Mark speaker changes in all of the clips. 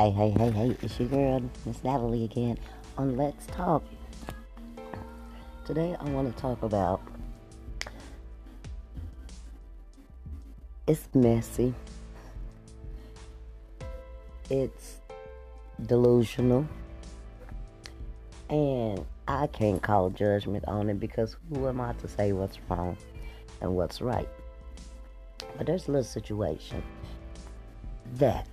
Speaker 1: Hey, hey, hey, hey, it's your girl, Miss Natalie again on Let's Talk. Today I want to talk about it's messy, it's delusional, and I can't call judgment on it because who am I to say what's wrong and what's right? But there's a little situation that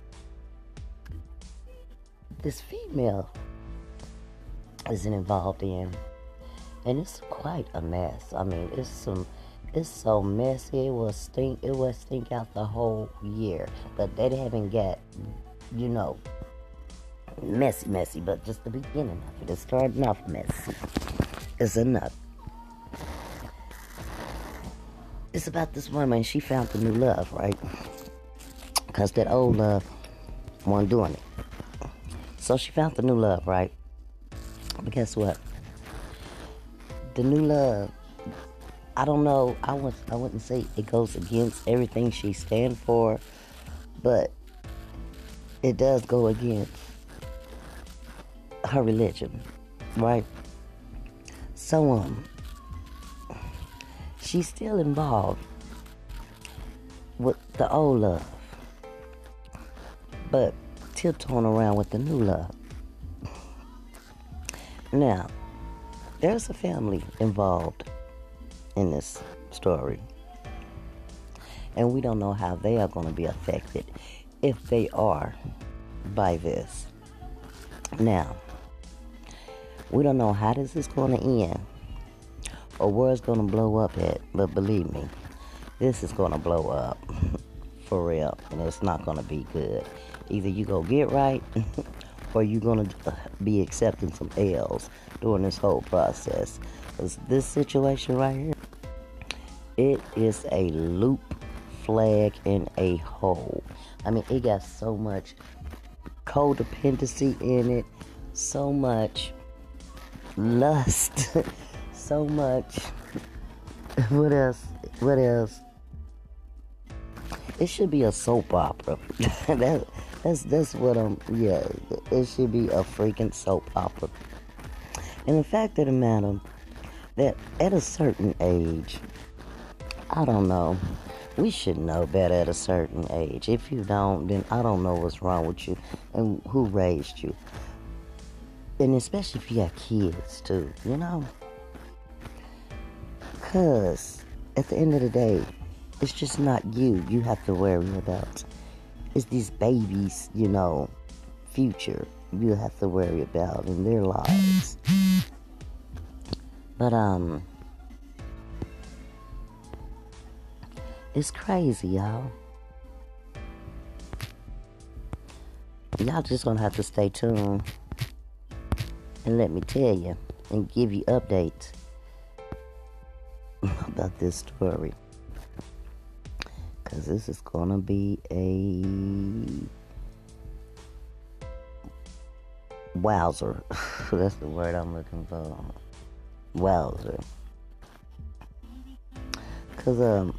Speaker 1: this female isn't involved in, and it's quite a mess. I mean, it's some, it's so messy. It will stink. It will stink out the whole year. But they haven't got, you know, messy, messy. But just the beginning of it. It's starting off messy. It's enough. It's about this woman. She found the new love, right? Because that old love wasn't doing it. So she found the new love, right? But guess what? The new love, I don't know. I would I wouldn't say it goes against everything she stands for, but it does go against her religion, right? So um, she's still involved with the old love, but tiptoeing around with the new love. Now, there's a family involved in this story. And we don't know how they are going to be affected if they are by this. Now, we don't know how this is going to end or where it's going to blow up at, but believe me, this is going to blow up for real, and it's not to be good. Either you go get right, or you're going to uh, be accepting some L's during this whole process. Because this situation right here, it is a loop flag in a hole. I mean, it got so much codependency in it, so much lust, so much. What else? What else? It should be a soap opera. that, that's that's what I'm. Yeah, it should be a freaking soap opera. And the fact of the matter that at a certain age, I don't know. We should know better at a certain age. If you don't, then I don't know what's wrong with you and who raised you. And especially if you have kids too, you know? Because at the end of the day, it's just not you you have to worry about. It's these babies, you know, future you have to worry about in their lives. But um it's crazy, y'all. Y'all just gonna have to stay tuned and let me tell you and give you updates about this story. Because this is going to be a wowzer. That's the word I'm looking for. Wowzer. Because um,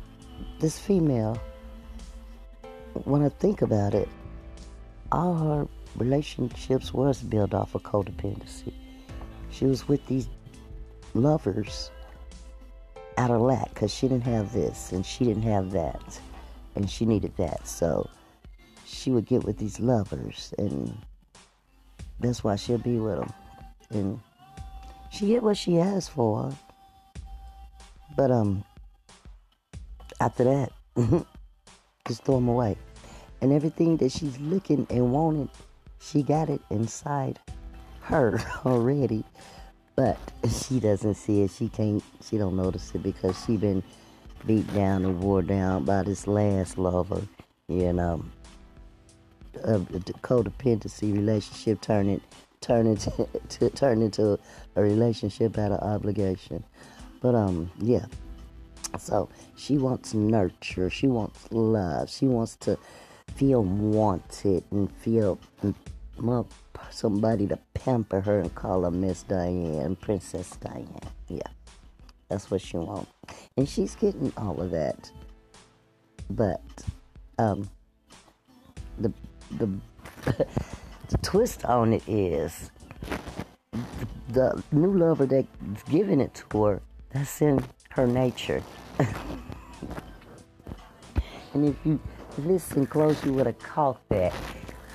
Speaker 1: this female, when I think about it, all her relationships was built off of codependency. She was with these lovers out of lack because she didn't have this and she didn't have that and she needed that. So she would get with these lovers, and that's why she'll be with them. And she get what she asked for, but um, after that, just throw them away. And everything that she's looking and wanting, she got it inside her already. But she doesn't see it. She can't. She don't notice it because she been beat down and wore down by this last lover, you know. A, codependency relationship turning turning to, to turn into a relationship out of obligation. But um yeah. So she wants nurture, she wants love, she wants to feel wanted and feel somebody to pamper her and call her Miss Diane, Princess Diane. Yeah. That's what she wants. And she's getting all of that. But um the the the twist on it is the, the new lover that's giving it to her, that's in her nature. and if you listen close, you would have caught that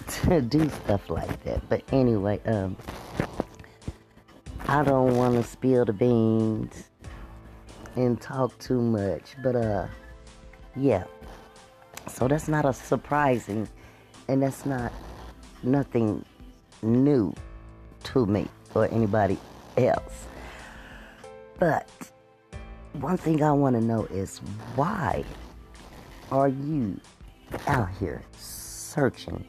Speaker 1: to do stuff like that. But anyway, um, I don't want to spill the beans and talk too much, but uh, yeah. So that's not a surprising, and that's not nothing new to me or anybody else. But one thing I want to know is why are you out here searching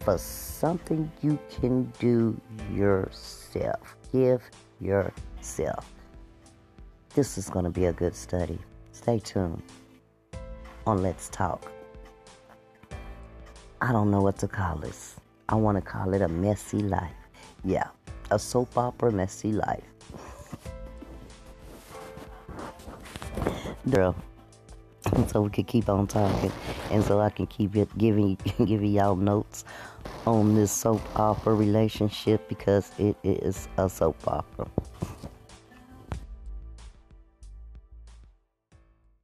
Speaker 1: for something you can do yourself? Give yourself. This is going to be a good study. Stay tuned on Let's Talk. I don't know what to call this. I want to call it a messy life. Yeah, a soap opera messy life. Girl, so we could keep on talking, and so I can keep it giving giving y'all notes on this soap opera relationship because it is a soap opera.